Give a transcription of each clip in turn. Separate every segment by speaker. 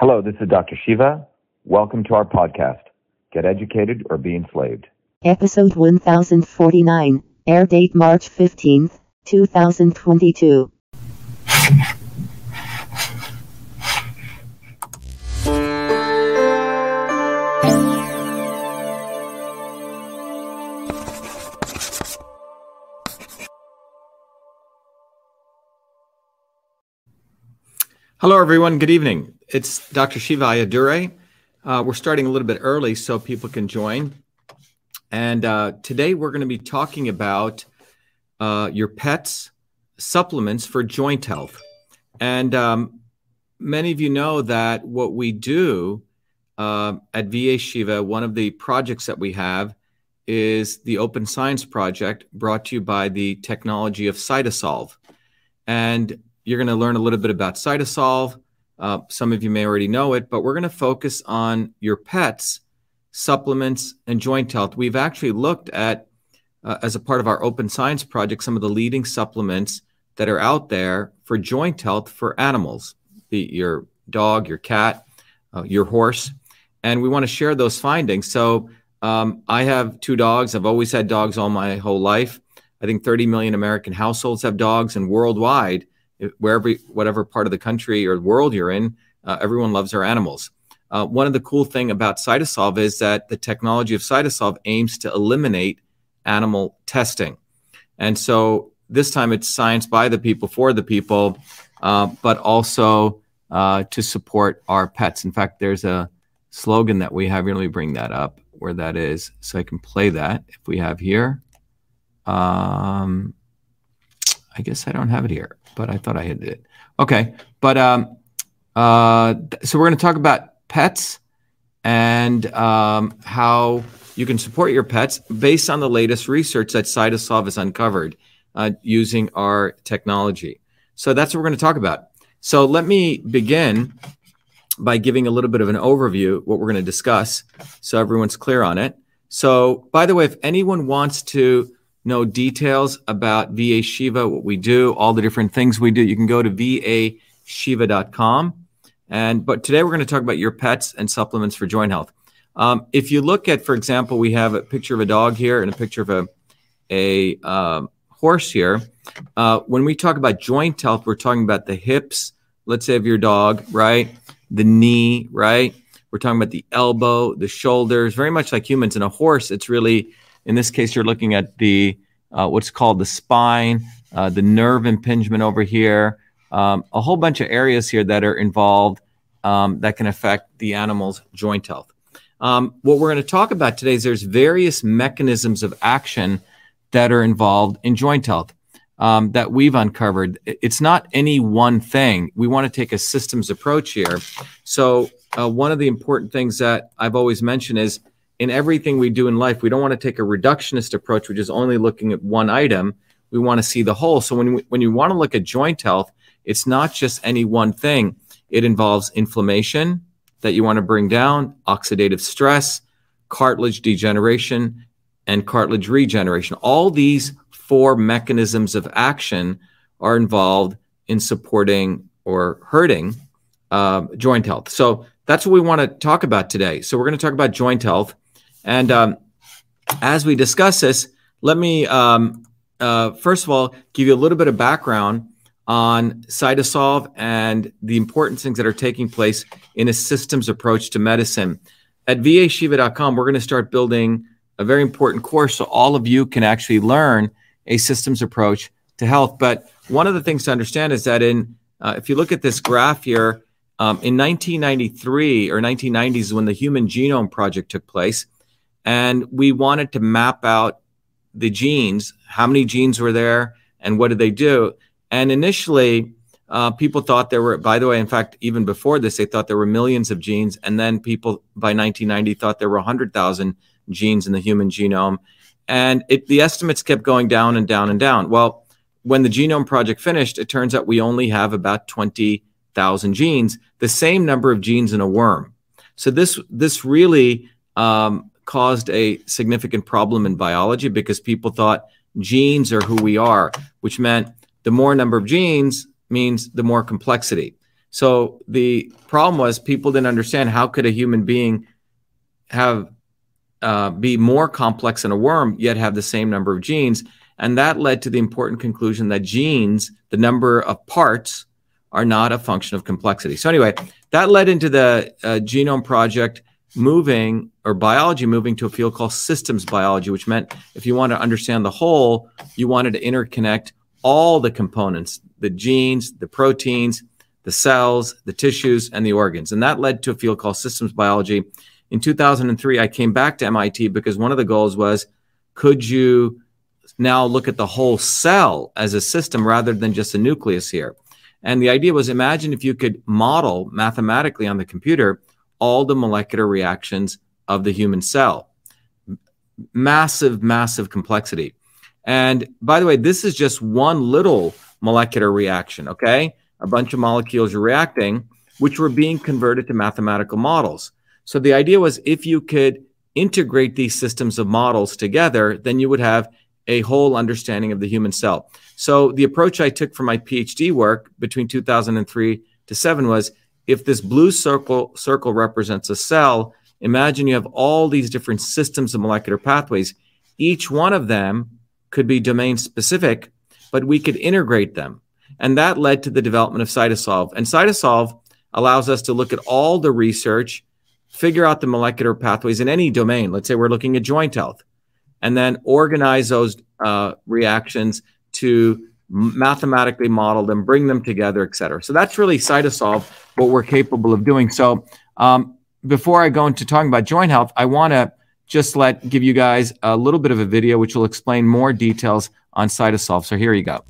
Speaker 1: Hello, this is Dr. Shiva. Welcome to our podcast, Get Educated or Be Enslaved.
Speaker 2: Episode 1049, air date March 15th, 2022.
Speaker 3: Hello, everyone. Good evening. It's Dr. Shiva Ayyadurai. Uh, we're starting a little bit early so people can join. And uh, today we're going to be talking about uh, your pet's supplements for joint health. And um, many of you know that what we do uh, at VA Shiva, one of the projects that we have is the Open Science Project brought to you by the technology of Cytosolve. And you're going to learn a little bit about Cytosolve. Uh, some of you may already know it, but we're going to focus on your pets, supplements, and joint health. We've actually looked at, uh, as a part of our open science project, some of the leading supplements that are out there for joint health for animals, be your dog, your cat, uh, your horse. And we want to share those findings. So um, I have two dogs. I've always had dogs all my whole life. I think 30 million American households have dogs, and worldwide, wherever, whatever part of the country or world you're in, uh, everyone loves their animals. Uh, one of the cool thing about Cytosolve is that the technology of Cytosolve aims to eliminate animal testing, and so this time it's science by the people for the people, uh, but also uh, to support our pets. In fact, there's a slogan that we have here. Let me bring that up where that is, so I can play that if we have here. Um, I guess I don't have it here, but I thought I had it. Okay, but um, uh, so we're going to talk about pets and um, how you can support your pets based on the latest research that Cytosolve has uncovered uh, using our technology. So that's what we're going to talk about. So let me begin by giving a little bit of an overview what we're going to discuss so everyone's clear on it. So by the way, if anyone wants to know details about VA Shiva, what we do, all the different things we do, you can go to vashiva.com. And but today we're going to talk about your pets and supplements for joint health. Um, if you look at, for example, we have a picture of a dog here and a picture of a a um, horse here. Uh, when we talk about joint health, we're talking about the hips. Let's say of your dog, right? The knee, right? We're talking about the elbow, the shoulders, very much like humans. In a horse, it's really in this case, you're looking at the uh, what's called the spine, uh, the nerve impingement over here, um, a whole bunch of areas here that are involved um, that can affect the animal's joint health. Um, what we're going to talk about today is there's various mechanisms of action that are involved in joint health um, that we've uncovered. It's not any one thing. We want to take a systems approach here. So uh, one of the important things that I've always mentioned is in everything we do in life, we don't want to take a reductionist approach, which is only looking at one item. We want to see the whole. So when we, when you want to look at joint health, it's not just any one thing. It involves inflammation that you want to bring down, oxidative stress, cartilage degeneration, and cartilage regeneration. All these four mechanisms of action are involved in supporting or hurting uh, joint health. So that's what we want to talk about today. So we're going to talk about joint health. And um, as we discuss this, let me um, uh, first of all give you a little bit of background on Cytosolve and the important things that are taking place in a systems approach to medicine. At vashiva.com, we're going to start building a very important course so all of you can actually learn a systems approach to health. But one of the things to understand is that in uh, if you look at this graph here, um, in 1993 or 1990s when the Human Genome Project took place, and we wanted to map out the genes. How many genes were there and what did they do? And initially uh, people thought there were by the way in fact even before this they thought there were millions of genes. And then people by 1990 thought there were 100000 genes in the human genome. And it, the estimates kept going down and down and down. Well when the genome project finished it turns out we only have about 20000 genes the same number of genes in a worm. So this this really um, caused a significant problem in biology because people thought genes are who we are, which meant the more number of genes means the more complexity. So the problem was people didn't understand how could a human being have uh, be more complex than a worm yet have the same number of genes, and that led to the important conclusion that genes, the number of parts, are not a function of complexity. So anyway, that led into the uh, genome project moving or biology moving to a field called systems biology, which meant if you want to understand the whole, you wanted to interconnect all the components, the genes, the proteins, the cells, the tissues, and the organs. And that led to a field called systems biology. In 2003, I came back to MIT because one of the goals was could you now look at the whole cell as a system rather than just a nucleus here? And the idea was imagine if you could model mathematically on the computer all the molecular reactions of the human cell. Massive, massive complexity. And by the way, this is just one little molecular reaction, okay? A bunch of molecules are reacting, which were being converted to mathematical models. So the idea was if you could integrate these systems of models together, then you would have a whole understanding of the human cell. So the approach I took for my PhD work between 2003 to 7 was if this blue circle circle represents a cell, imagine you have all these different systems of molecular pathways. Each one of them could be domain specific, but we could integrate them. And that led to the development of Cytosolve. And Cytosolve allows us to look at all the research, figure out the molecular pathways in any domain. Let's say we're looking at joint health, and then organize those uh, reactions to mathematically model them, bring them together, et cetera. So that's really Cytosolve, what we're capable of doing. So um, before I go into talking about joint health, I want to just let give you guys a little bit of a video which will explain more details on Cytosolve. So here you go.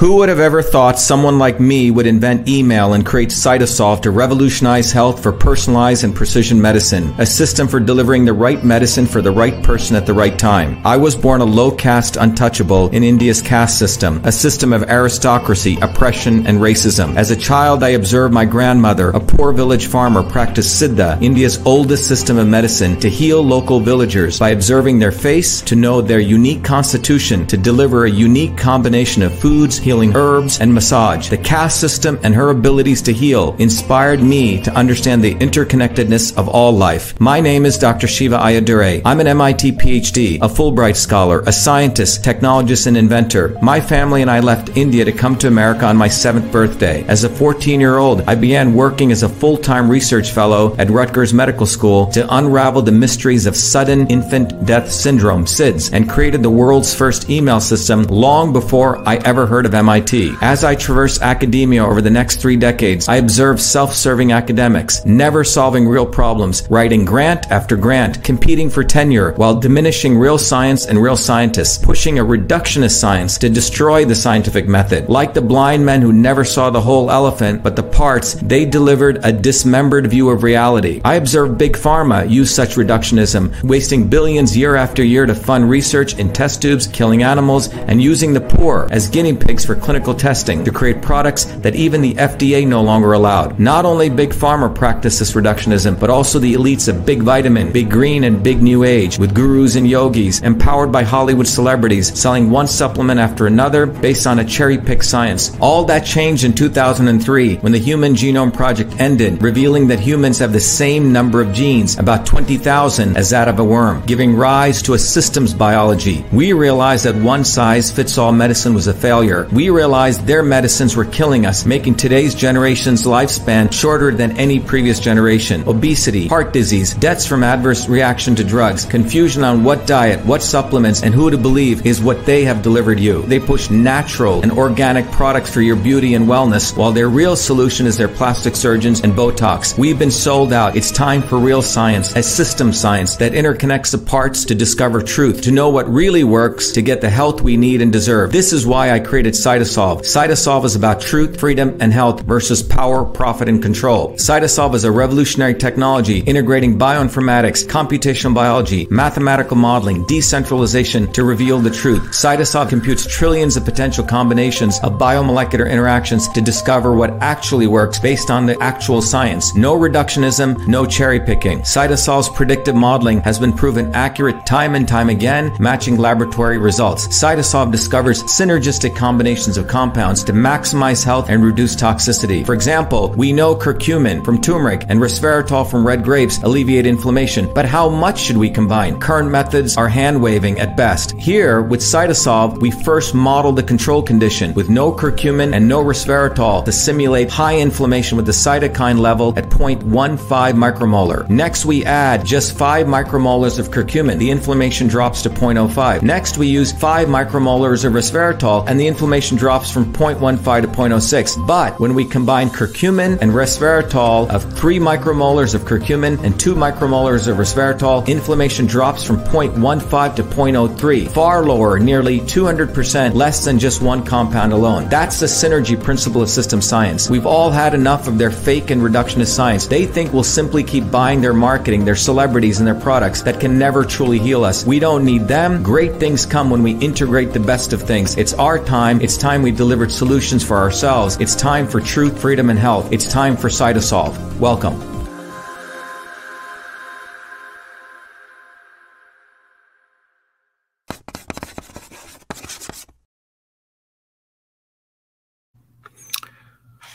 Speaker 3: Who would have ever thought someone like me would invent email and create Cytosolve to revolutionize health for personalized and precision medicine, a system for delivering the right medicine for the right person at the right time? I was born a low caste untouchable in India's caste system, a system of aristocracy, oppression, and racism. As a child, I observed my grandmother, a poor village farmer, practice Siddha, India's oldest system of medicine, to heal local villagers by observing their face, to know their unique constitution, to deliver a unique combination of foods, healing herbs, and massage. The caste system and her abilities to heal inspired me to understand the interconnectedness of all life. My name is Dr. Shiva Ayyadurai. I'm an MIT PhD, a Fulbright scholar, a scientist, technologist, and inventor. My family and I left India to come to America on my seventh birthday. As a 14 year old, I began working as a full time research fellow at Rutgers Medical School to unravel the mysteries of sudden infant death syndrome, SIDS, and created the world's first email system long before I ever heard of MIT. As I traverse academia over the next three decades, I observe self-serving academics, never solving real problems, writing grant after grant, competing for tenure, while diminishing real science and real scientists, pushing a reductionist science to destroy the scientific method. Like the blind men who never saw the whole elephant, but the parts, they delivered a dismembered view of reality. I observe big pharma use such reductionism, wasting billions year after year to fund research in test tubes, killing animals, and using the poor as guinea pigs for clinical testing to create products that even the FDA no longer allowed. Not only Big Pharma practiced this reductionism, but also the elites of Big Vitamin, Big Green, and Big New Age, with gurus and yogis, empowered by Hollywood celebrities, selling one supplement after another based on a cherry picked science. All that changed in 2003 when the Human Genome Project ended, revealing that humans have the same number of genes, about 20,000, as that of a worm, giving rise to a systems biology. We realized that one size fits all medicine was a failure. We realized their medicines were killing us, making today's generation's lifespan shorter than any previous generation. Obesity, heart disease, deaths from adverse reaction to drugs, confusion on what diet, what supplements, and who to believe is what they have delivered you. They push natural and organic products for your beauty and wellness, while their real solution is their plastic surgeons and Botox. We've been sold out. It's time for real science, a system science that interconnects the parts to discover truth, to know what really works, to get the health we need and deserve. This is why I created
Speaker 4: Cytosolve. Cytosolve is about truth, freedom, and health versus power, profit, and control. Cytosolve is a revolutionary technology integrating bioinformatics, computational biology, mathematical modeling, decentralization to reveal the truth. Cytosolve computes trillions of potential combinations of biomolecular interactions to discover what actually works based on the actual science. No reductionism, no cherry picking. Cytosolve's predictive modeling has been proven accurate time and time again, matching laboratory results. Cytosolve discovers synergistic combinations of compounds to maximize health and reduce toxicity. For example, we know curcumin from turmeric and resveratrol from red grapes alleviate inflammation, but how much should we combine? Current methods are hand waving at best. Here, with Cytosolve, we first model the control condition with no curcumin and no resveratrol to simulate high inflammation with the cytokine level at 0.15 micromolar. Next, we add just 5 micromolars of curcumin. The inflammation drops to 0.05. Next, we use 5 micromolars of resveratrol and the inflammation drops from 0.15 to 0.06. But when we combine curcumin and resveratrol of 3 micromolars of curcumin and 2 micromolars of resveratrol, inflammation drops from 0.15 to 0.03, far lower, nearly 200% less than just one compound alone. That's the synergy principle of system science. We've all had enough of their fake and reductionist science. They think we'll simply keep buying their marketing, their celebrities, and their products that can never truly heal us. We don't need them. Great things come when we integrate the best of things. It's our time. It's time we delivered solutions for ourselves. It's time for truth, freedom, and health. It's time for Cytosolve. Welcome.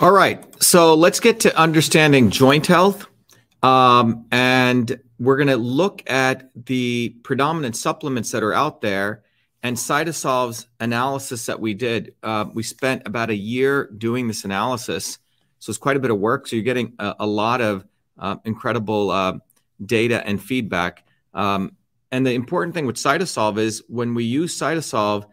Speaker 3: All right. So let's get to understanding joint health. Um, and we're going to look at the predominant supplements that are out there and Cytosolve's analysis that we did. Uh, we spent about a year doing this analysis. So it's quite a bit of work. So you're getting a, a lot of uh, incredible uh, data and feedback. Um, and the important thing with Cytosolve is when we use Cytosolve,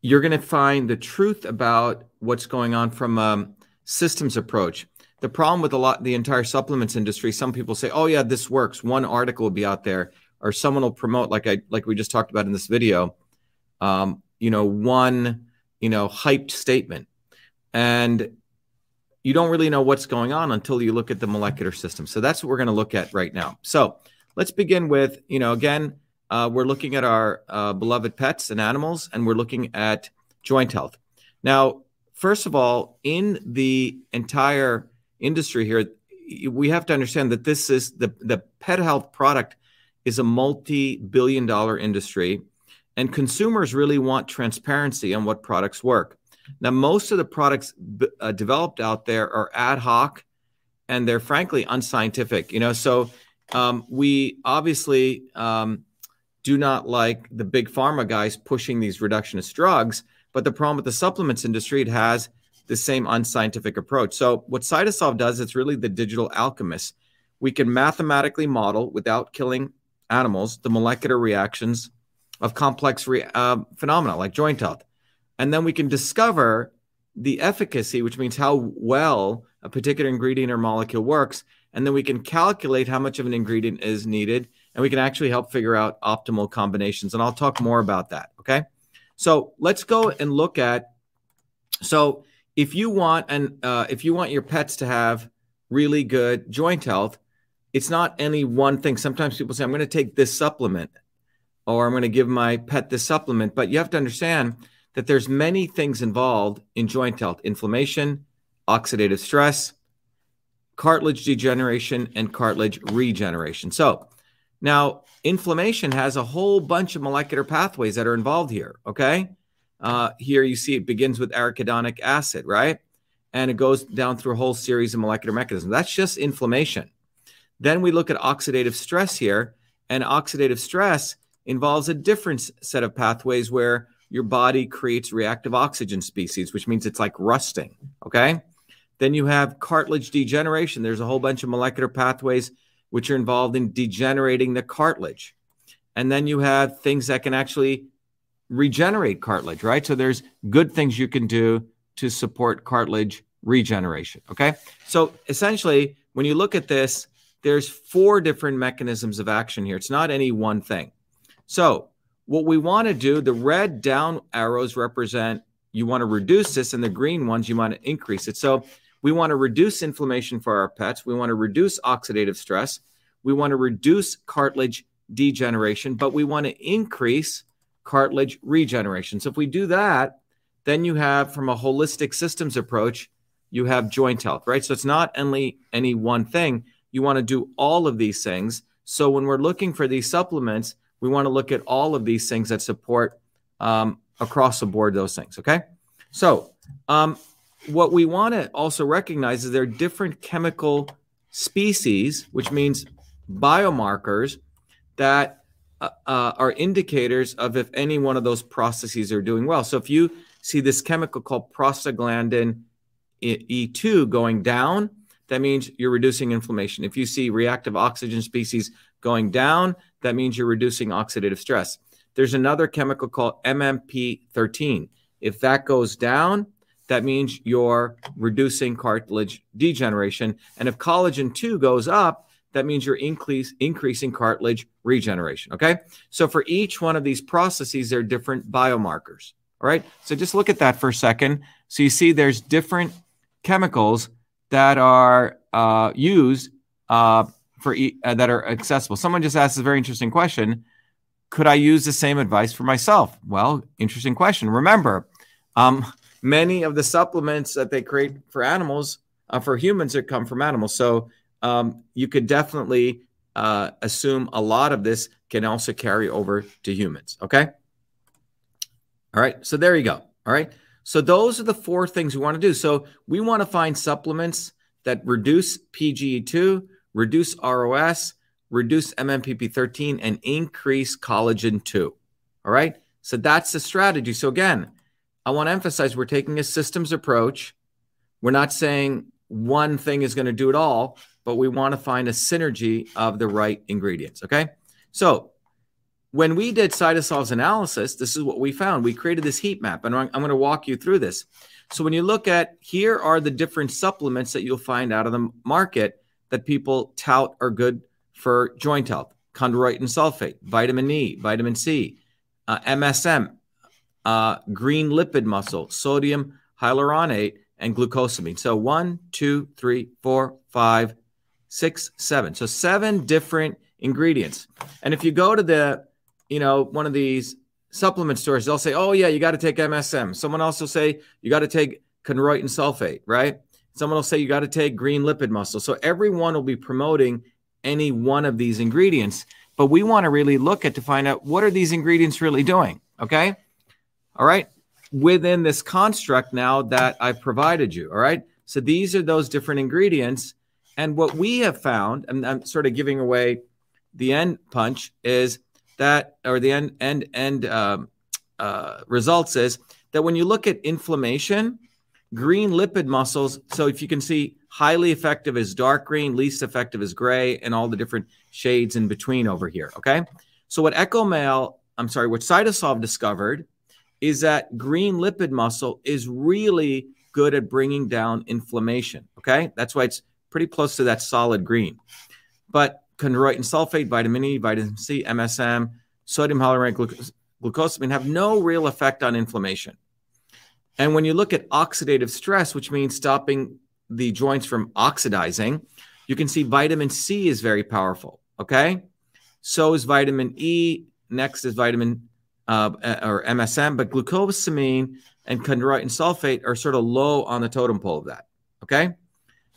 Speaker 3: you're going to find the truth about what's going on from a systems approach. The problem with a lot the entire supplements industry, some people say, "Oh yeah, this works." One article will be out there, or someone will promote, like I like we just talked about in this video. Um, you know, one you know hyped statement, and you don't really know what's going on until you look at the molecular system. So that's what we're going to look at right now. So let's begin with you know again uh, we're looking at our uh, beloved pets and animals, and we're looking at joint health. Now, first of all, in the entire industry here, we have to understand that this is the, the pet health product is a multi-billion dollar industry and consumers really want transparency on what products work. Now, most of the products uh, developed out there are ad hoc and they're frankly unscientific, you know, so um, we obviously um, do not like the big pharma guys pushing these reductionist drugs. But the problem with the supplements industry, it has the same unscientific approach. So what Cytosolve does, it's really the digital alchemist. We can mathematically model without killing animals the molecular reactions of complex re- uh, phenomena like joint health. And then we can discover the efficacy, which means how well a particular ingredient or molecule works. And then we can calculate how much of an ingredient is needed and we can actually help figure out optimal combinations. And I'll talk more about that. Okay. So let's go and look at. So if you want and uh, if you want your pets to have really good joint health, it's not any one thing. Sometimes people say, I'm going to take this supplement or I'm going to give my pet this supplement. But you have to understand that there's many things involved in joint health, inflammation, oxidative stress, cartilage degeneration, and cartilage regeneration. So now, inflammation has a whole bunch of molecular pathways that are involved here. Okay. Uh, here you see it begins with arachidonic acid, right? And it goes down through a whole series of molecular mechanisms. That's just inflammation. Then we look at oxidative stress here, and oxidative stress involves a different set of pathways where your body creates reactive oxygen species, which means it's like rusting. Okay. Then you have cartilage degeneration. There's a whole bunch of molecular pathways which are involved in degenerating the cartilage. And then you have things that can actually regenerate cartilage, right? So there's good things you can do to support cartilage regeneration. Okay. So essentially, when you look at this, there's four different mechanisms of action here. It's not any one thing. So what we want to do, the red down arrows represent you want to reduce this, and the green ones you want to increase it. So we want to reduce inflammation for our pets. We want to reduce oxidative stress. We want to reduce cartilage degeneration, but we want to increase cartilage regeneration. So if we do that, then you have from a holistic systems approach, you have joint health, right? So it's not only any one thing. You want to do all of these things. So when we're looking for these supplements, we want to look at all of these things that support um, across the board those things. Okay. So um, what we want to also recognize is there are different chemical species, which means biomarkers that uh, uh, are indicators of if any one of those processes are doing well. So if you see this chemical called prostaglandin E2 going down, that means you're reducing inflammation. If you see reactive oxygen species going down, that means you're reducing oxidative stress. There's another chemical called MMP13. If that goes down, that means you're reducing cartilage degeneration. And if collagen 2 goes up, that means you're increase, increasing cartilage regeneration. Okay. So for each one of these processes, there are different biomarkers. All right. So just look at that for a second. So you see there's different chemicals that are uh, used uh, for e- uh, that are accessible. Someone just asked a very interesting question. Could I use the same advice for myself? Well, interesting question. Remember, um, many of the supplements that they create for animals, uh, for humans, that come from animals. So um, you could definitely uh, assume a lot of this can also carry over to humans. Okay. All right. So there you go. All right. So those are the four things we want to do. So we want to find supplements that reduce PGE2, reduce ROS, reduce MMPP13, and increase collagen 2. All right. So that's the strategy. So again, I want to emphasize we're taking a systems approach. We're not saying one thing is going to do it all, but we want to find a synergy of the right ingredients. Okay. So when we did Cytosolve's analysis, this is what we found. We created this heat map, and I'm, going to walk you through this. So when you look at here are the different supplements that you'll find out of the market that people tout are good for joint health: chondroitin sulfate, vitamin E, vitamin C, uh, MSM, uh, green lipid mussel, sodium hyaluronate, and glucosamine. So one, two, three, four, five, six, seven. So seven different ingredients. And if you go to the, you know, one of these supplement stores, they'll say, oh, yeah, you got to take MSM. Someone else will say, you got to take chondroitin sulfate, right? Someone will say, you got to take green lipid mussel. So everyone will be promoting any one of these ingredients. But we want to really look at to find out what are these ingredients really doing? Okay. All right. Within this construct now that I've provided you. All right. So these are those different ingredients. And what we have found, and I'm sort of giving away the end punch, is that, or the end end end um, uh, results is that when you look at inflammation, green lipid mussels. So if you can see, highly effective is dark green, least effective is gray, and all the different shades in between over here. Okay. So what EchoMail, I'm sorry, what Cytosolve discovered is that green lipid mussel is really good at bringing down inflammation. Okay. That's why it's pretty close to that solid green. But chondroitin sulfate, vitamin E, vitamin C, MSM, sodium hyaluronate glucosamine have no real effect on inflammation. And when you look at oxidative stress, which means stopping the joints from oxidizing, you can see vitamin C is very powerful. Okay. So is vitamin E. Next is vitamin uh, or MSM, but glucosamine and chondroitin sulfate are sort of low on the totem pole of that. Okay.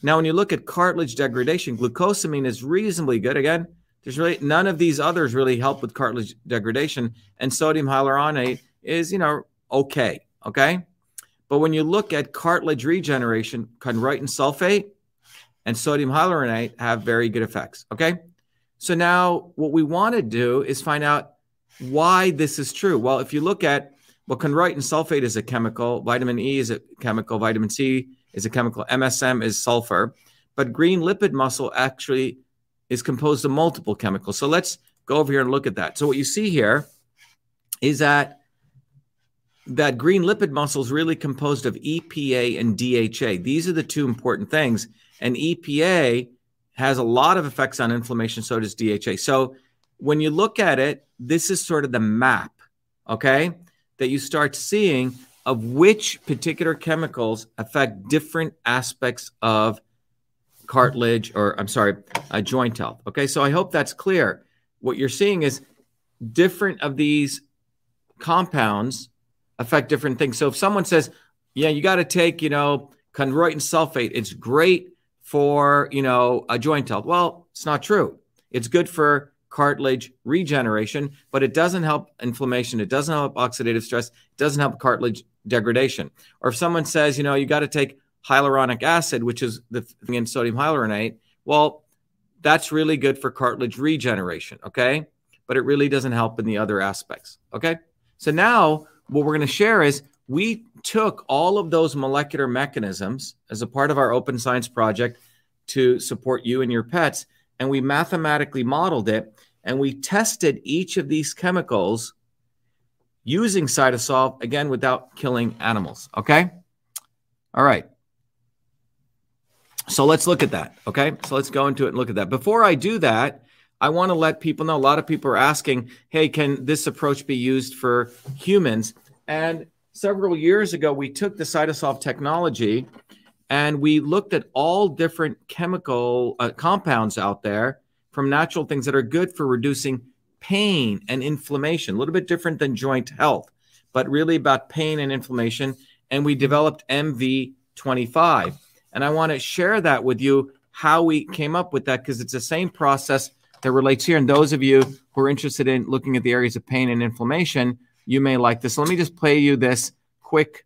Speaker 3: Now, when you look at cartilage degradation, glucosamine is reasonably good. Again, there's really none of these others really help with cartilage degradation, and sodium hyaluronate is, you know, okay. Okay. But when you look at cartilage regeneration, chondroitin sulfate and sodium hyaluronate have very good effects. Okay. So now what we want to do is find out why this is true. Well, if you look at well, chondroitin sulfate is a chemical, vitamin E is a chemical, vitamin C is a chemical, MSM is sulfur, but green lipid mussel actually is composed of multiple chemicals. So let's go over here and look at that. So what you see here is that that green lipid mussel is really composed of EPA and DHA. These are the two important things. And EPA has a lot of effects on inflammation, so does DHA. So when you look at it, this is sort of the map. okay, that you start seeing of which particular chemicals affect different aspects of cartilage or I'm sorry, uh, joint health. Okay, so I hope that's clear. What you're seeing is different of these compounds affect different things. So if someone says, yeah, you got to take, you know, chondroitin sulfate, it's great for, you know, a joint health. Well, it's not true. It's good for cartilage regeneration, but it doesn't help inflammation. It doesn't help oxidative stress. It doesn't help cartilage degradation. Or if someone says, you know, you got to take hyaluronic acid, which is the thing in sodium hyaluronate, well, that's really good for cartilage regeneration. Okay. But it really doesn't help in the other aspects. Okay. So now what we're going to share is we took all of those molecular mechanisms as a part of our open science project to support you and your pets, and we mathematically modeled it and we tested each of these chemicals using Cytosolve, again without killing animals. Okay. All right. So let's look at that. Okay. So let's go into it and look at that. Before I do that, I want to let people know a lot of people are asking, hey, can this approach be used for humans? And several years ago, we took the Cytosolve technology and we looked at all different chemical uh, compounds out there from natural things that are good for reducing pain and inflammation, a little bit different than joint health, but really about pain and inflammation. And we developed MV25. And I want to share that with you how we came up with that because it's the same process that relates here. And those of you who are interested in looking at the areas of pain and inflammation, you may like this. Let me just play you this quick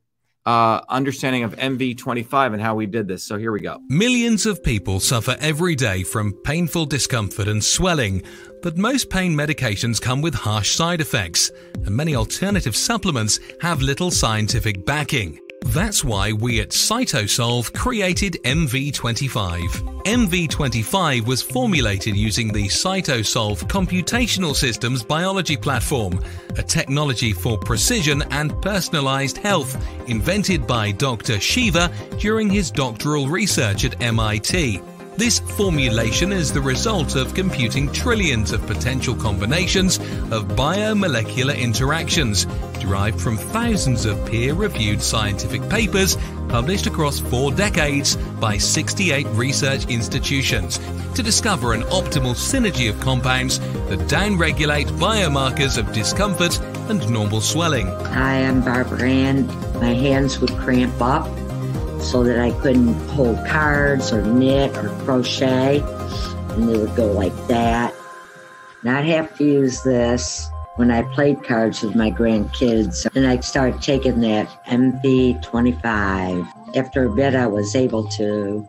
Speaker 3: uh, understanding of MV25 and how we did this. So here we go.
Speaker 5: Millions of people suffer every day from painful discomfort and swelling, but most pain medications come with harsh side effects, and many alternative supplements have little scientific backing. That's why we at Cytosolve created MV25. MV25 was formulated using the Cytosolve Computational Systems Biology Platform, a technology for precision and personalized health invented by Dr. Shiva during his doctoral research at MIT. This formulation is the result of computing trillions of potential combinations of biomolecular interactions derived from thousands of peer reviewed scientific papers published across four decades by 68 research institutions to discover an optimal synergy of compounds that downregulate biomarkers of discomfort and normal swelling.
Speaker 6: Hi, I'm Barbara Ann. My hands would cramp up so that I couldn't hold cards or knit or crochet. And they would go like that. I'd have to use this when I played cards with my grandkids. And I'd start taking that MV25. After a bit, I was able to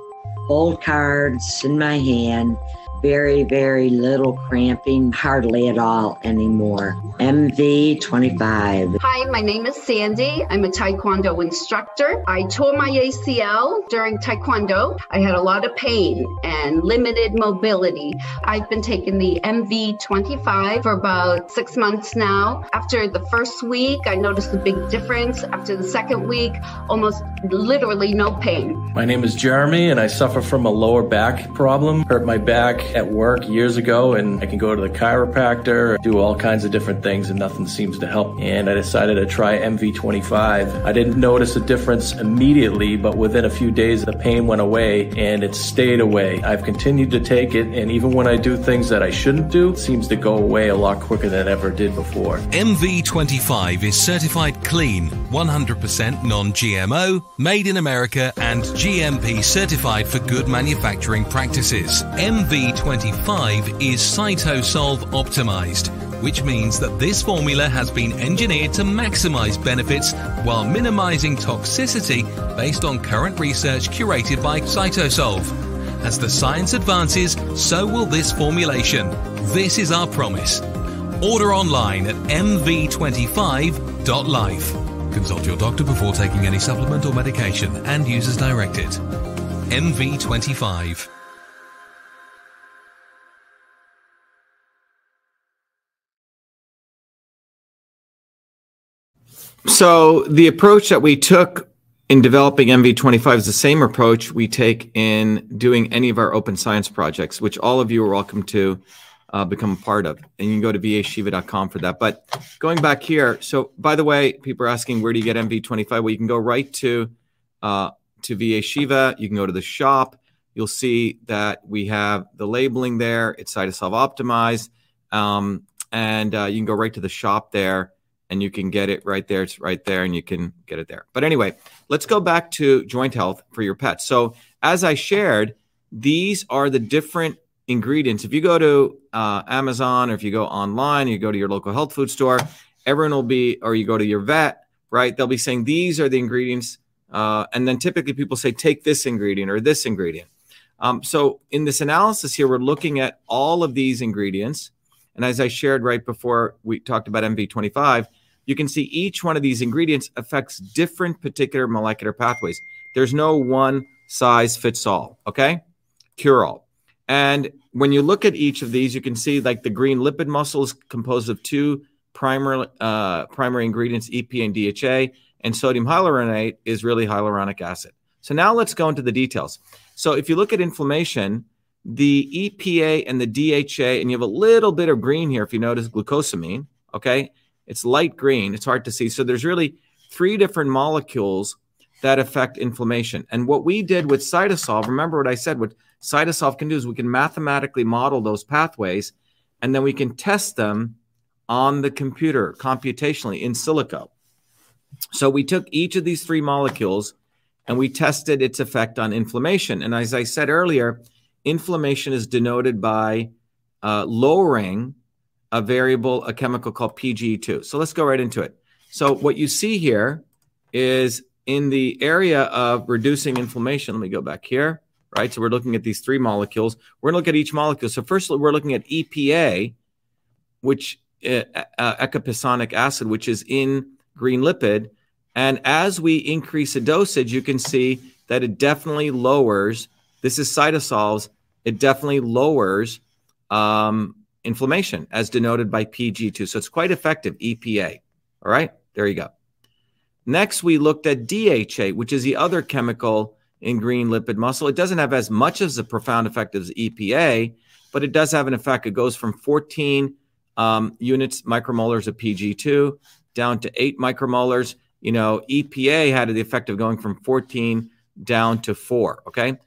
Speaker 6: hold cards in my hand very, very little cramping, hardly at all anymore. MV25.
Speaker 7: Hi, my name is Sandy. I'm a Taekwondo instructor. I tore my ACL during Taekwondo. I had a lot of pain and limited mobility. I've been taking the MV25 for about six months now. After the first week, I noticed a big difference. After the second week, almost literally no pain.
Speaker 8: My name is Jeremy, and I suffer from a lower back problem. Hurt my back at work years ago and I can go to the chiropractor, do all kinds of different things and nothing seems to help. And I decided to try MV25. I didn't notice a difference immediately, but within a few days the pain went away and it stayed away. I've continued to take it and even when I do things that I shouldn't do, it seems to go away a lot quicker than it ever did before.
Speaker 5: MV25 is certified clean, 100% non-GMO, made in America and GMP certified for good manufacturing practices. MV 25 is Cytosolve optimized, which means that this formula has been engineered to maximize benefits while minimizing toxicity based on current research curated by Cytosolve. As the science advances, so will this formulation. This is our promise. Order online at mv25.life. Consult your doctor before taking any supplement or medication and use as directed. MV25.
Speaker 3: So the approach that we took in developing MV25 is the same approach we take in doing any of our open science projects, which all of you are welcome to uh, become a part of. And you can go to vashiva.com for that. But going back here, so by the way, people are asking where do you get MV25? Well, you can go right to uh, to VA Shiva. You can go to the shop. You'll see that we have the labeling there. It's Cytosolve optimized, um, and uh, you can go right to the shop there, and you can get it right there. It's right there, and you can get it there. But anyway, let's go back to joint health for your pets. So as I shared, these are the different ingredients. If you go to uh, Amazon or if you go online, you go to your local health food store, everyone will be, or you go to your vet, right? They'll be saying these are the ingredients. Uh, and then typically people say, take this ingredient or this ingredient. Um, so in this analysis here, we're looking at all of these ingredients. And as I shared right before we talked about MV25, you can see each one of these ingredients affects different particular molecular pathways. There's no one size fits all, okay? Cure all. And when you look at each of these, you can see like the green lipid mussel is composed of two primary uh, primary ingredients, EPA and DHA, and sodium hyaluronate is really hyaluronic acid. So now let's go into the details. So if you look at inflammation, the EPA and the DHA, and you have a little bit of green here if you notice glucosamine, okay? It's light green, it's hard to see. So there's really three different molecules that affect inflammation. And what we did with Cytosolve, remember what I said, what Cytosolve can do is we can mathematically model those pathways and then we can test them on the computer computationally in silico. So we took each of these three molecules and we tested its effect on inflammation. And as I said earlier, inflammation is denoted by uh, lowering a variable, a chemical called PGE2. So let's go right into it. So what you see here is in the area of reducing inflammation. Let me go back here right? So we're looking at these three molecules. We're going to look at each molecule. So first, we're looking at EPA, which uh, uh, eicosapentaenoic acid, which is in green lipid. And as we increase the dosage, you can see that it definitely lowers. This is Cytosolve's. It definitely lowers um, inflammation, as denoted by PG2. So it's quite effective. EPA. All right, there you go. Next, we looked at DHA, which is the other chemical in green lipid mussel. It doesn't have as much as a profound effect as EPA, but it does have an effect. It goes from 14 um, units micromolars of PG2 down to eight micromolars. You know, EPA had the effect of going from 14 down to four. Okay.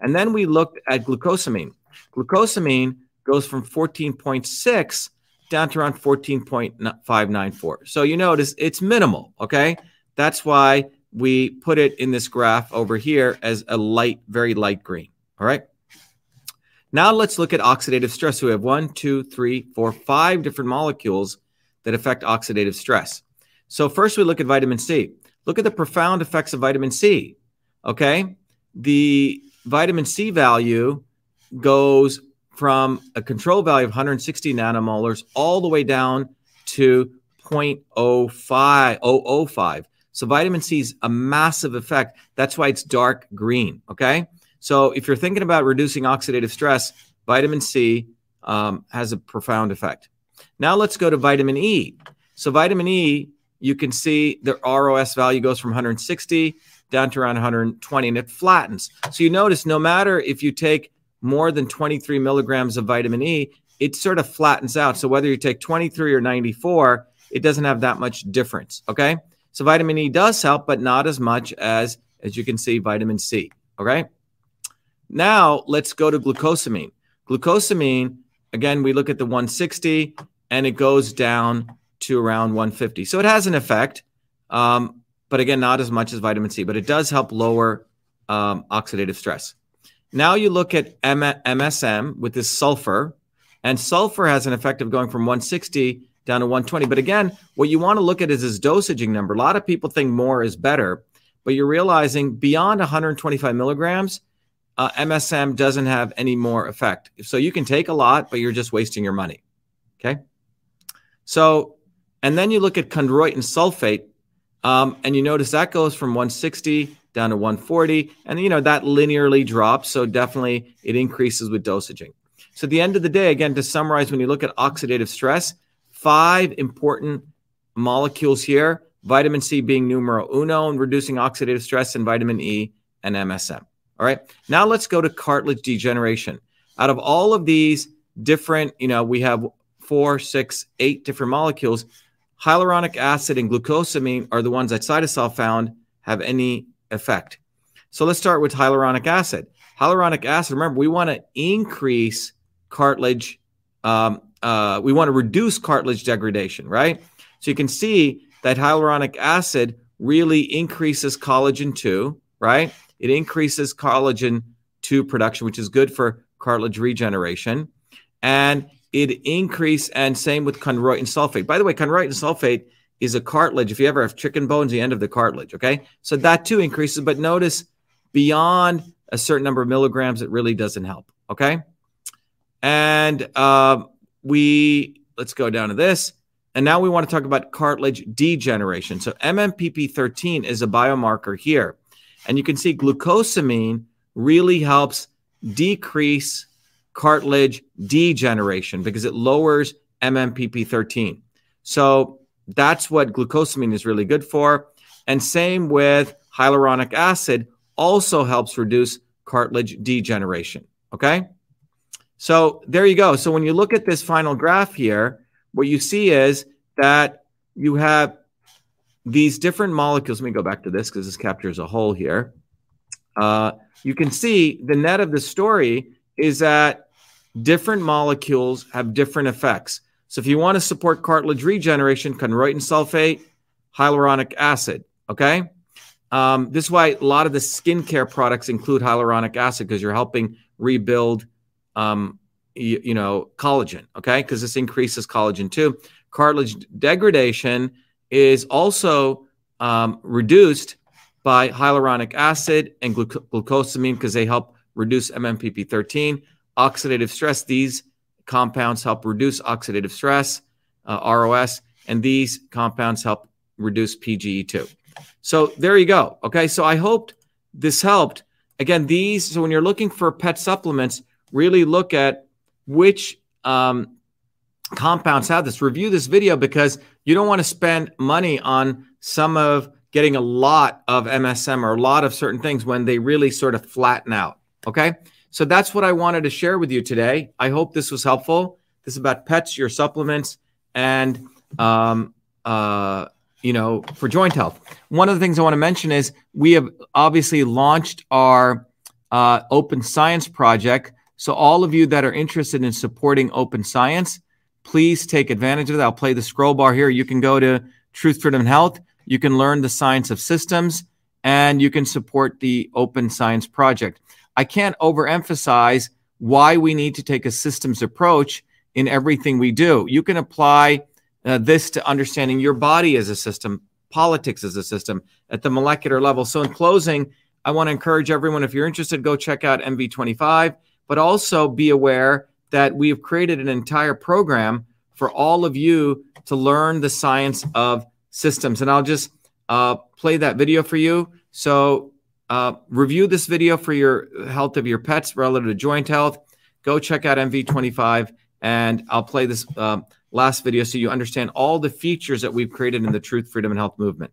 Speaker 3: And then we looked at glucosamine. Glucosamine goes from 14.6 down to around 14.594. So you notice it's minimal. Okay. That's why we put it in this graph over here as a light, very light green. All right. Now let's look at oxidative stress. So we have one, two, three, four, five different molecules that affect oxidative stress. So first we look at vitamin C. Look at the profound effects of vitamin C. Okay. The vitamin C value goes from a control value of 160 nanomolars all the way down to 0.05, 005. So vitamin C is a massive effect. That's why it's dark green. Okay. So if you're thinking about reducing oxidative stress, vitamin C um, has a profound effect. Now let's go to vitamin E. So vitamin E, you can see the ROS value goes from 160 down to around 120 and it flattens. So you notice no matter if you take more than 23 milligrams of vitamin E, it sort of flattens out. So whether you take 23 or 94, it doesn't have that much difference. Okay. So vitamin E does help, but not as much as, as you can see, vitamin C. Okay. Now let's go to glucosamine. Glucosamine, again, we look at the 160 and it goes down to around 150. So it has an effect, um, but again, not as much as vitamin C, but it does help lower um, oxidative stress. Now you look at M- MSM with this sulfur, and sulfur has an effect of going from 160 down to 120. But again, what you want to look at is this dosaging number. A lot of people think more is better, but you're realizing beyond 125 milligrams, uh, MSM doesn't have any more effect. So you can take a lot, but you're just wasting your money. Okay. So, and then you look at chondroitin sulfate, um, and you notice that goes from 160 down to 140, and you know that linearly drops. So definitely it increases with dosaging. So at the end of the day, again, to summarize, when you look at oxidative stress, five important molecules here vitamin C being numero uno and reducing oxidative stress, and vitamin E and MSM. All right. Now let's go to cartilage degeneration. Out of all of these different, you know, we have four, six, eight different molecules. Hyaluronic acid and glucosamine are the ones that Cytosolve found have any effect. So let's start with hyaluronic acid. Hyaluronic acid, remember, we want to increase cartilage. Um, uh, we want to reduce cartilage degradation, right? So you can see that hyaluronic acid really increases collagen 2, right? It increases collagen 2 production, which is good for cartilage regeneration. And it increase and same with chondroitin sulfate. By the way, chondroitin sulfate is a cartilage. If you ever have chicken bones, the end of the cartilage. Okay, so that too increases. But notice beyond a certain number of milligrams, it really doesn't help. Okay, and uh, we let's go down to this. And now we want to talk about cartilage degeneration. So MMPP13 is a biomarker here. And you can see glucosamine really helps decrease cartilage degeneration because it lowers MMPP13. So that's what glucosamine is really good for. And same with hyaluronic acid, also helps reduce cartilage degeneration. Okay. So there you go. So when you look at this final graph here, what you see is that you have these different molecules. Let me go back to this because this captures a whole here. Uh, you can see the net of the story is that different molecules have different effects. So if you want to support cartilage regeneration, chondroitin sulfate, hyaluronic acid. Okay. Um, this is why a lot of the skincare products include hyaluronic acid because you're helping rebuild, um, you, you know, collagen. Okay. Because this increases collagen too. Cartilage degradation is also um, reduced by hyaluronic acid and gluc- glucosamine because they help reduce MMPP13. Oxidative stress, these compounds help reduce oxidative stress, uh, ROS, and these compounds help reduce PGE2. So there you go. Okay. So I hoped this helped. Again, these, so when you're looking for pet supplements, really look at which um, compounds have this. Review this video because you don't want to spend money on some of getting a lot of MSM or a lot of certain things when they really sort of flatten out. Okay. So that's what I wanted to share with you today. I hope this was helpful. This is about pets, your supplements, and um, uh, you know, for joint health. One of the things I want to mention is we have obviously launched our uh, open science project. So all of you that are interested in supporting open science, please take advantage of that. I'll play the scroll bar here. You can go to Truth, Freedom, and Health. You can learn the science of systems, and you can support the open science project. I can't overemphasize why we need to take a systems approach in everything we do. You can apply uh, this to understanding your body as a system, politics as a system at the molecular level. So, in closing, I want to encourage everyone if you're interested, go check out MV25, but also be aware that we've created an entire program for all of you to learn the science of systems. And I'll just uh, play that video for you. So, uh, review this video for your health of your pets relative to joint health. Go check out MV25, and I'll play this uh, last video so you understand all the features that we've created in the Truth, Freedom, and Health movement.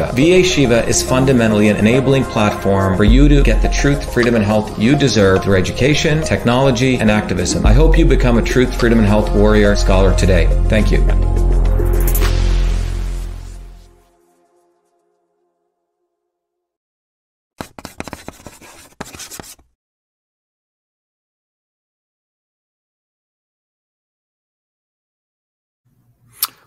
Speaker 3: VA Shiva is fundamentally an enabling platform for you to get the truth, freedom, and health you deserve through education, technology, and activism. I hope you become a truth, freedom, and health warrior scholar today. Thank you.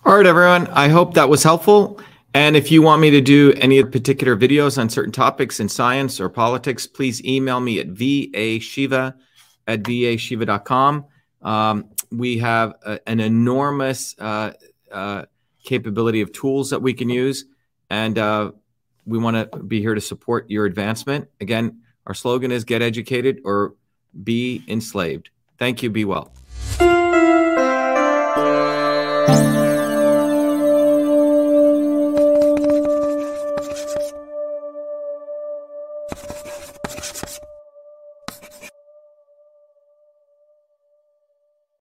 Speaker 9: All right, everyone. I hope that was helpful. And if you want me to do any particular videos on certain topics in science or politics, please email me at vashiva at vashiva.com. Um, we have a, an enormous uh, uh, capability of tools that we can use, and uh, we want to be here to support your advancement. Again, our slogan is get educated or be enslaved. Thank you. Be well.